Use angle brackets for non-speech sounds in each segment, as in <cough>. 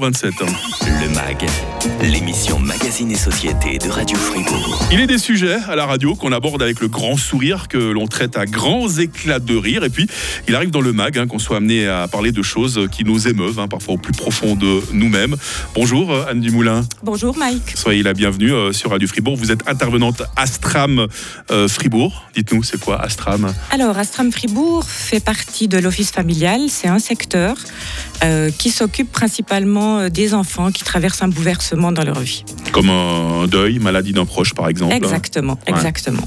27. Le MAG, l'émission Magazine et Société de Radio Fribourg. Il est des sujets à la radio qu'on aborde avec le grand sourire, que l'on traite à grands éclats de rire. Et puis, il arrive dans le MAG hein, qu'on soit amené à parler de choses qui nous émeuvent, hein, parfois au plus profond de nous-mêmes. Bonjour euh, Anne Dumoulin. Bonjour Mike. Soyez la bienvenue euh, sur Radio Fribourg. Vous êtes intervenante Astram euh, Fribourg. Dites-nous, c'est quoi Astram Alors, Astram Fribourg fait partie de l'office familial. C'est un secteur qui s'occupe principalement des enfants qui traversent un bouleversement dans leur vie. Comme un deuil, maladie d'un proche par exemple. Exactement, exactement.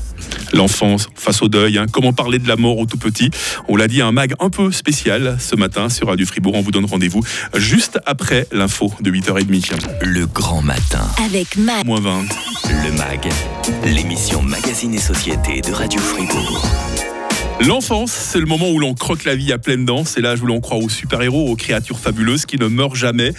L'enfance face au deuil, hein. comment parler de la mort au tout petit. On l'a dit, un mag un peu spécial ce matin sur Radio Fribourg. On vous donne rendez-vous juste après l'info de 8h30. Le grand matin. Avec Mag. Moins 20. Le MAG, l'émission Magazine et Société de Radio Fribourg. L'enfance, c'est le moment où l'on croque la vie à pleines dents. C'est l'âge où l'on croit aux super-héros, aux créatures fabuleuses qui ne meurent jamais.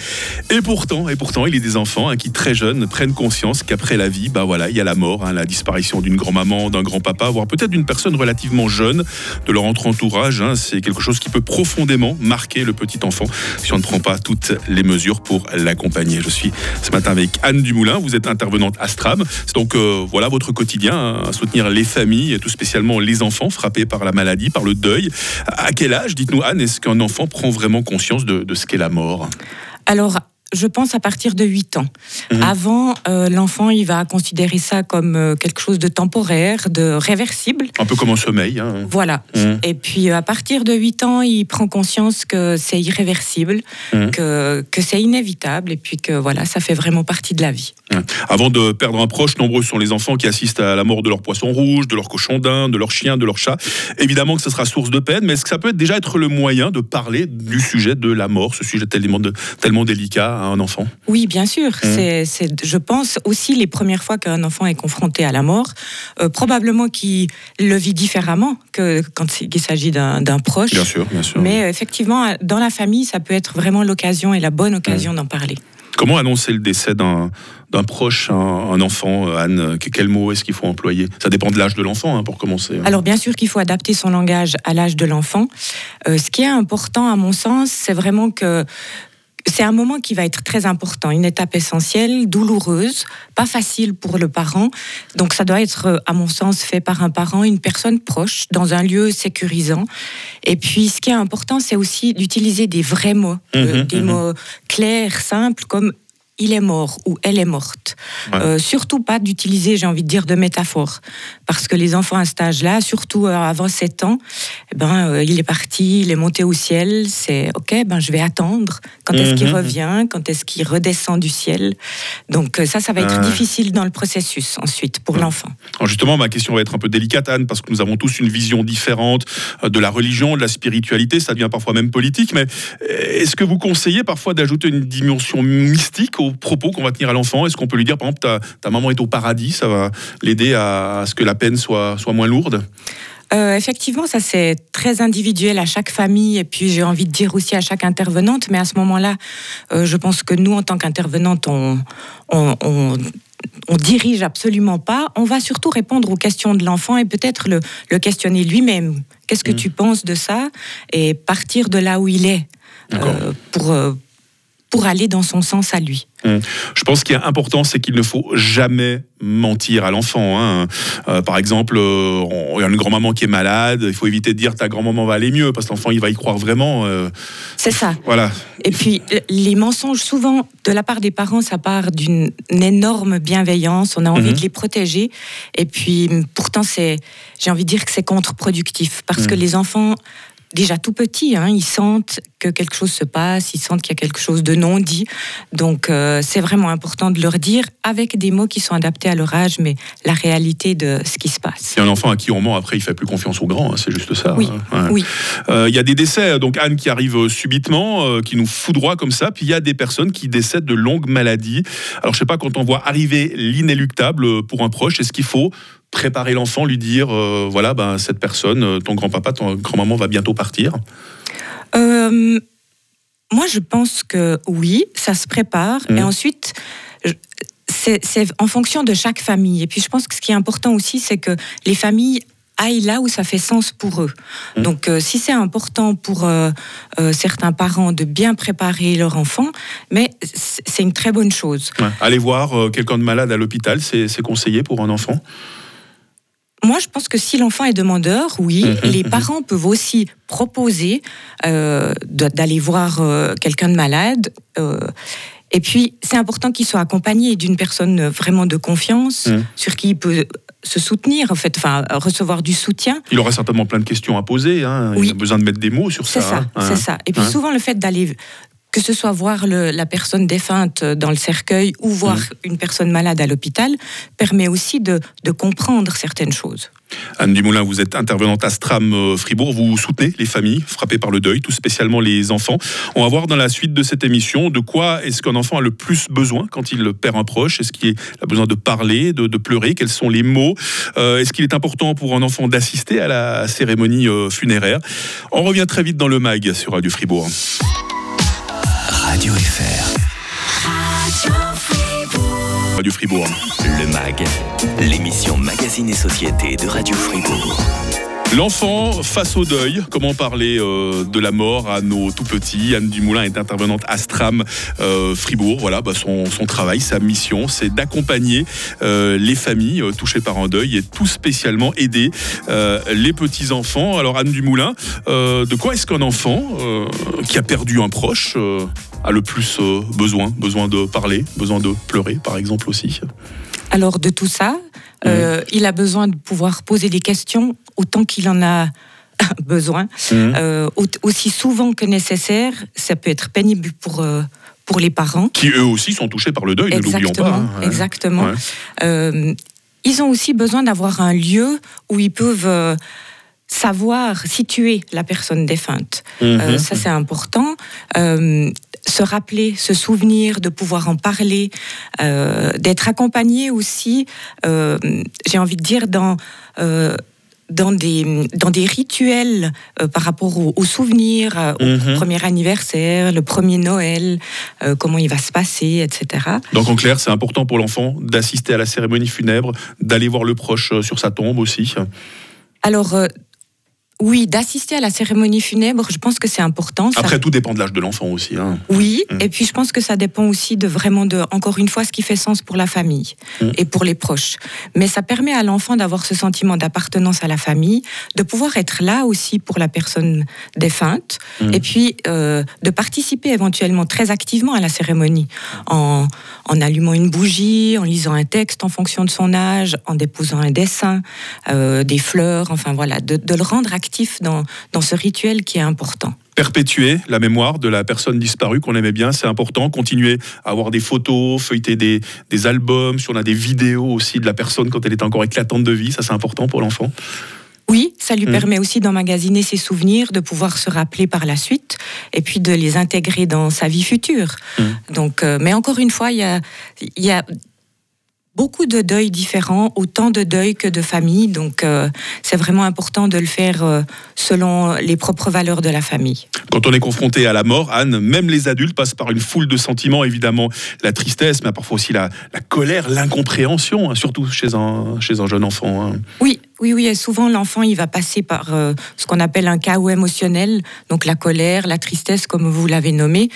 Et pourtant, et pourtant, il y a des enfants hein, qui, très jeunes, prennent conscience qu'après la vie, bah voilà, il y a la mort, hein, la disparition d'une grand-maman, d'un grand-papa, voire peut-être d'une personne relativement jeune de leur entourage. Hein. c'est quelque chose qui peut profondément marquer le petit enfant si on ne prend pas toutes les mesures pour l'accompagner. Je suis ce matin avec Anne Dumoulin. Vous êtes intervenante Astram. C'est donc euh, voilà votre quotidien à soutenir les familles et tout spécialement les enfants frappés par la maladie, par le deuil. À quel âge, dites-nous Anne, est-ce qu'un enfant prend vraiment conscience de, de ce qu'est la mort? Alors, je pense à partir de 8 ans. Mhm. Avant, euh, l'enfant, il va considérer ça comme euh, quelque chose de temporaire, de réversible. Un peu comme un sommeil. Hein. Voilà. Mhm. Et puis, à partir de 8 ans, il prend conscience que c'est irréversible, mhm. que, que c'est inévitable, et puis que voilà, ça fait vraiment partie de la vie. Avant de perdre un proche, nombreux sont les enfants qui assistent à la mort de leur poisson rouge, de leur cochon d'Inde, de leur chien, de leur chat. Évidemment que ce sera source de peine, mais est-ce que ça peut déjà être le moyen de parler du sujet de la mort, ce sujet tellement, tellement délicat un enfant Oui, bien sûr. Mmh. C'est, je pense aussi les premières fois qu'un enfant est confronté à la mort, euh, probablement qu'il le vit différemment que quand il s'agit d'un, proche. Bien sûr, bien sûr. Mais effectivement, dans la famille, ça peut être vraiment l'occasion et la bonne occasion mmh. d'en parler. Comment annoncer le décès d'un, proche, un, enfant, euh, Anne? Quel mot est-ce qu'il faut employer? Ça dépend de l'âge de l'enfant, hein, pour commencer. Alors bien sûr qu'il faut adapter son langage à l'âge de l'enfant. Euh, ce qui est important, à mon sens, c'est vraiment que c'est un moment qui va être très important, une étape essentielle, douloureuse, pas facile pour le parent. Donc ça doit être, à mon sens, fait par un parent, une personne proche, dans un lieu sécurisant. Et puis ce qui est important, c'est aussi d'utiliser des vrais mots, euh, mhm, des mhm. mots clairs, simples, comme il est mort ou elle est morte. Euh, surtout pas d'utiliser, j'ai envie de dire, de métaphores. Parce que les enfants à cet âge-là, surtout euh, avant 7 ans, eh ben, euh, il est parti, il est monté au ciel, c'est OK, ben, je vais attendre. Quand est-ce qu'il mhm. revient? Quand est-ce qu'il redescend du ciel? Donc ça, ça va être difficile dans le processus ensuite pour l'enfant. justement, ma question va être un peu délicate, Anne, parce que nous avons tous une vision différente de la religion, de la spiritualité, ça devient parfois même politique, mais est-ce que vous conseillez parfois d'ajouter une dimension mystique propos qu'on va tenir à l'enfant Est-ce qu'on peut lui dire, par exemple, ta, ta maman est au paradis, ça va l'aider à, ce que la peine soit, soit moins lourde? Euh, effectivement, ça c'est très individuel à chaque famille et puis j'ai envie de dire aussi à chaque intervenante. Mais à ce moment-là, euh, je pense que nous, en tant qu'intervenante, on, on, on, dirige absolument pas. On va surtout répondre aux questions de l'enfant et peut-être le, le, questionner lui-même. Qu'est-ce que mmh. tu penses de ça? Et partir de là où il est euh, pour pour aller dans son sens à lui. Hum. Je pense qu'il est important, c'est qu'il ne faut jamais mentir à l'enfant. Hein. Euh, par exemple, euh, il y a une grand-maman qui est malade, il faut éviter de dire ta grand-maman va aller mieux, parce que l'enfant, il va y croire vraiment. Euh. c'est ça. Voilà. Et puis, les mensonges, souvent, de la part des parents, ça part d'une énorme bienveillance, on a envie mhm. de les protéger, et puis, pourtant, c'est, j'ai envie de dire que c'est contre-productif, parce que mhm. les enfants déjà tout petit, hein, ils sentent que quelque chose se passe, ils sentent qu'il y a quelque chose de non dit. Donc euh, c'est vraiment important de leur dire avec des mots qui sont adaptés à leur âge, mais la réalité de ce qui se passe. A un enfant à qui on ment, après il fait plus confiance aux grands, hein, c'est juste ça. Oui. Hein. oui. Euh, il y a des décès, donc Anne qui arrive subitement, euh, qui nous foudroie comme ça, puis il y a des personnes qui décèdent de longues maladies. Alors je sais pas, quand on voit arriver l'inéluctable pour un proche, est-ce qu'il faut préparer l'enfant, lui dire euh, voilà, ben, cette personne, euh, ton grand-papa, ton grand-maman va bientôt partir euh, Moi, je pense que oui, ça se prépare. Et mmh. ensuite, c'est en fonction de chaque famille. Et puis, je pense que ce qui est important aussi, c'est que les familles aillent là où ça fait sens pour eux. Mmh. Donc, euh, si c'est important pour euh, euh, certains parents de bien préparer leur enfant, mais c'est une très bonne chose. Ouais. Aller voir quelqu'un de malade à l'hôpital, c'est conseillé pour un enfant? Moi, je pense que si l'enfant est demandeur, oui, Mhm, les mhm. parents peuvent aussi proposer euh, d'aller voir euh, quelqu'un de malade. euh, et puis, c'est important qu'il soit accompagné d'une personne vraiment de confiance, Mhm. sur qui il peut se soutenir, en fait, enfin, recevoir du soutien. Il aura certainement plein de questions à poser. Hein. Il a besoin de mettre des mots sur ça. C'est ça, hein. c'est ça. Et puis Hein. souvent, le fait d'aller, que ce soit voir le- la personne défunte dans le cercueil ou voir Mhm. une personne malade à l'hôpital, permet aussi de, de comprendre certaines choses. Anne Dumoulin, vous êtes intervenante à Stram euh, Fribourg. Vous soutenez les familles frappées par le deuil, tout spécialement les enfants. On va voir dans la suite de cette émission de quoi est-ce qu'un enfant a le plus besoin quand il perd un proche. Est-ce qu'il a besoin de parler, de, de pleurer? Quels sont les mots? Euh, Est-ce qu'il est important pour un enfant d'assister à la cérémonie euh, funéraire? On revient très vite dans le MAG sur Radio Fribourg. Radio FR. Radio Fribourg. Le MAG. L'émission Magazine et Société de Radio Fribourg. L'enfant face au deuil, comment parler euh, de la mort à nos tout petits? Anne Dumoulin est intervenante à Stram euh, Fribourg. Voilà, bah, son, son travail, sa mission, c'est d'accompagner euh, les familles euh, touchées par un deuil et tout spécialement aider euh, les petits-enfants. Alors Anne Dumoulin, euh, de quoi est-ce qu'un enfant euh, qui a perdu un proche euh, a le plus euh, besoin Besoin de parler, besoin de pleurer par exemple aussi Alors de tout ça, euh, il a besoin de pouvoir poser des questions autant qu'il en a <laughs> besoin, euh, au- aussi souvent que nécessaire. Ça peut être pénible pour, euh, pour les parents. Qui eux aussi sont touchés par le deuil, ne l'oublions pas. Exactement, hein. Exactement. Ouais. Euh, ils ont aussi besoin d'avoir un lieu où ils peuvent euh, savoir situer la personne défunte. Euh, Mhm. ça, c'est important. Se rappeler, se souvenir, de pouvoir en parler, euh, d'être accompagné aussi, euh, j'ai envie de dire, dans... euh, dans des, dans des rituels euh, par rapport aux, aux souvenirs, euh, au Mhm. premier anniversaire, le premier Noël, euh, comment il va se passer, etc. Donc en clair, c'est important pour l'enfant d'assister à la cérémonie funèbre, d'aller voir le proche sur sa tombe aussi. Alors, oui, d'assister à la cérémonie funèbre, je pense que c'est important. Ça- Après, tout dépend de l'âge de l'enfant aussi. hein. oui, Mm. et puis je pense que ça dépend aussi de vraiment de, encore une fois, ce qui fait sens pour la famille Mm. et pour les proches. Mais ça permet à l'enfant d'avoir ce sentiment d'appartenance à la famille, de pouvoir être là aussi pour la personne défunte, Mm. et puis euh, de participer éventuellement très activement à la cérémonie, en, en allumant une bougie, en lisant un texte en fonction de son âge, en déposant un dessin, euh, des fleurs, enfin voilà, de, de le rendre actif dans, dans ce rituel qui est important. Perpétuer la mémoire de la personne disparue qu'on aimait bien, c'est important. Continuer à avoir des photos, feuilleter des, des albums, si on a des vidéos aussi de la personne quand elle est encore éclatante de vie, ça c'est important pour l'enfant. Oui, ça lui Mm. permet aussi d'emmagasiner ses souvenirs, de pouvoir se rappeler par la suite, et puis de les intégrer dans sa vie future. Mm. Donc, euh, mais encore une fois, il y a, il y a beaucoup de deuils différents, autant de deuils que de familles. Donc, euh, c'est vraiment important de le faire euh, selon les propres valeurs de la famille. Quand on est confronté à la mort, Anne, même les adultes passent par une foule de sentiments, évidemment la tristesse, mais parfois aussi la, la colère, l'incompréhension, hein, surtout chez un, chez un jeune enfant. hein. Oui, oui, oui. Et souvent, l'enfant, il va passer par euh, ce qu'on appelle un chaos émotionnel, donc la colère, la tristesse, comme vous l'avez nommé.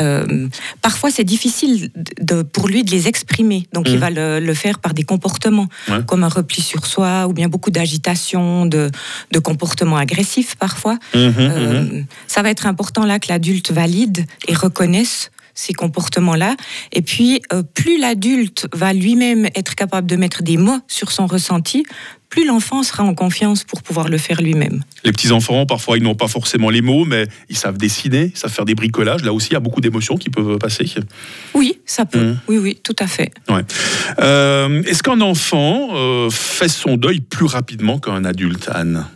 Euh, parfois, c'est difficile de, pour lui de les exprimer. Donc, il Mhm. va le, le faire par des comportements, Ouais. comme un repli sur soi, ou bien beaucoup d'agitation, de, de comportements agressifs parfois. Mhm, mhm. Euh, ça va être important là que l'adulte valide et reconnaisse ces comportements-là. Et puis, euh, plus l'adulte va lui-même être capable de mettre des mots sur son ressenti, plus l'enfant sera en confiance pour pouvoir le faire lui-même. Les petits-enfants, parfois, ils n'ont pas forcément les mots, mais ils savent dessiner, ils savent faire des bricolages. Là aussi, il y a beaucoup d'émotions qui peuvent passer. Oui, ça peut. Mhm. Oui, oui, tout à fait. Euh, Est-ce qu'un enfant euh, fait son deuil plus rapidement qu'un adulte, Anne?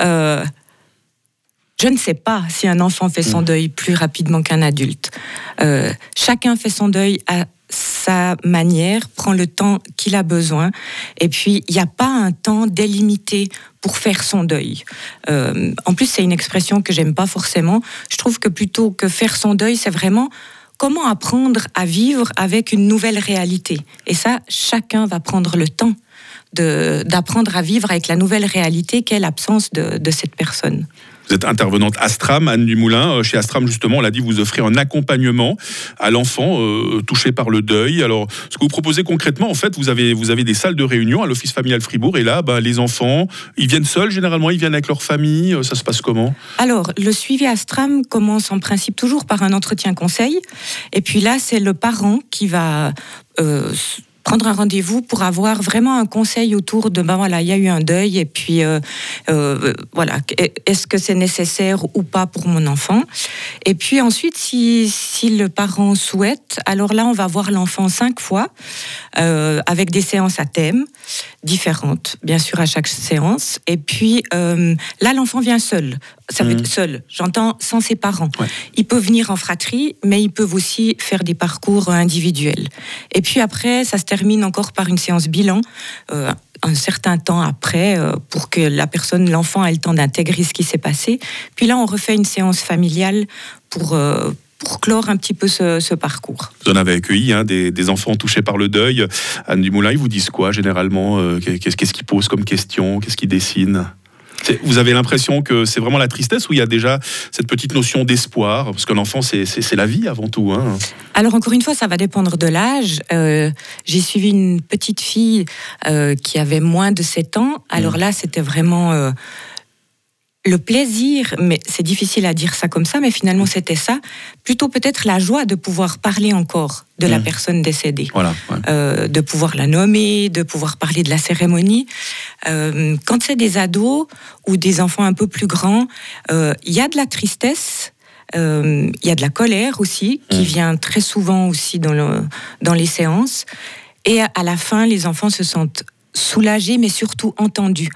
Euh, je ne sais pas si un enfant fait son deuil plus rapidement qu'un adulte. Euh, chacun fait son deuil à sa manière, prend le temps qu'il a besoin, et puis il n'y a pas un temps délimité pour faire son deuil. Euh, en plus, c'est une expression que j'aime pas forcément. Je trouve que plutôt que faire son deuil, c'est vraiment comment apprendre à vivre avec une nouvelle réalité. Et ça, chacun va prendre le temps d'apprendre à vivre avec la nouvelle réalité qu'est l'absence de, de cette personne. Vous êtes intervenante Astram, Anne Dumoulin. Euh, chez Astram, justement, on l'a dit, vous offrez un accompagnement à l'enfant euh, touché par le deuil. Alors, ce que vous proposez concrètement, en fait, vous avez, vous avez des salles de réunion à l'Office familial Fribourg. Et là, bah, les enfants, ils viennent seuls généralement, ils viennent avec leur famille. Euh, ça se passe comment? Alors, le suivi Astram commence en principe toujours par un entretien conseil. Et puis là, c'est le parent qui va prendre un rendez-vous pour avoir vraiment un conseil autour de ben voilà il y a eu un deuil et puis euh, euh, voilà est-ce que c'est nécessaire ou pas pour mon enfant? Et puis ensuite si, si le parent souhaite alors là on va voir l'enfant cinq fois euh, avec des séances à thème différentes bien sûr à chaque séance. Et puis là l'enfant vient seul ça veut mmh. seul j'entends sans ses parents il peut venir en fratrie mais ils peuvent aussi faire des parcours individuels et puis après ça se termine encore par une séance bilan euh, un certain temps après euh, pour que la personne, l'enfant, ait le temps d'intégrer ce qui s'est passé. Puis là, on refait une séance familiale pour, euh, pour clore un petit peu ce, parcours. Vous en avez accueilli hein, des, des, enfants touchés par le deuil. Anne Dumoulin, ils vous disent quoi généralement Qu'est-ce qu'ils posent comme question Qu'est-ce qu'ils dessinent? Vous avez l'impression que c'est vraiment la tristesse ou il y a déjà cette petite notion d'espoir? Parce que l'enfant, c'est la vie avant tout. Hein. Alors encore une fois, ça va dépendre de l'âge. Euh, j'ai suivi une petite fille euh, qui avait moins de 7 ans. Alors mmh. là, c'était vraiment... Euh, le plaisir, mais c'est difficile à dire ça comme ça, mais finalement c'était ça, plutôt peut-être la joie de pouvoir parler encore de la mmh. personne décédée, voilà, euh, de pouvoir la nommer, de pouvoir parler de la cérémonie. Euh, quand c'est des ados ou des enfants un peu plus grands, euh, il y a de la tristesse, il y a de la colère aussi, qui mmh. vient très souvent aussi dans, le, dans les séances. Et à la fin, les enfants se sentent soulagés, mais surtout entendus.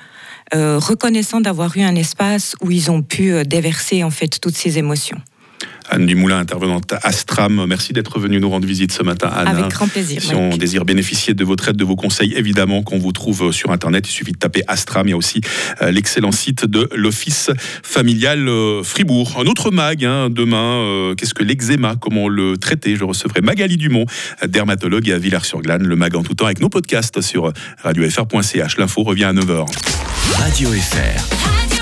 Euh, reconnaissant d'avoir eu un espace où ils ont pu euh, déverser en fait toutes ces émotions. Anne Dumoulin, intervenante Astram, merci d'être venue nous rendre visite ce matin, Anne. Avec grand plaisir. Si on désire bénéficier de votre aide, de vos conseils, évidemment, qu'on vous trouve sur Internet, il suffit de taper Astram. Il y a aussi euh, l'excellent site de l'Office familial Fribourg. Un autre mag, hein, demain, qu'est-ce que l'eczéma Comment le traiter? Je recevrai Magali Dumont, dermatologue à Villars-sur-Glane. Le mag en tout temps avec nos podcasts sur radiofr.ch. L'info revient à 9h. Radio FR.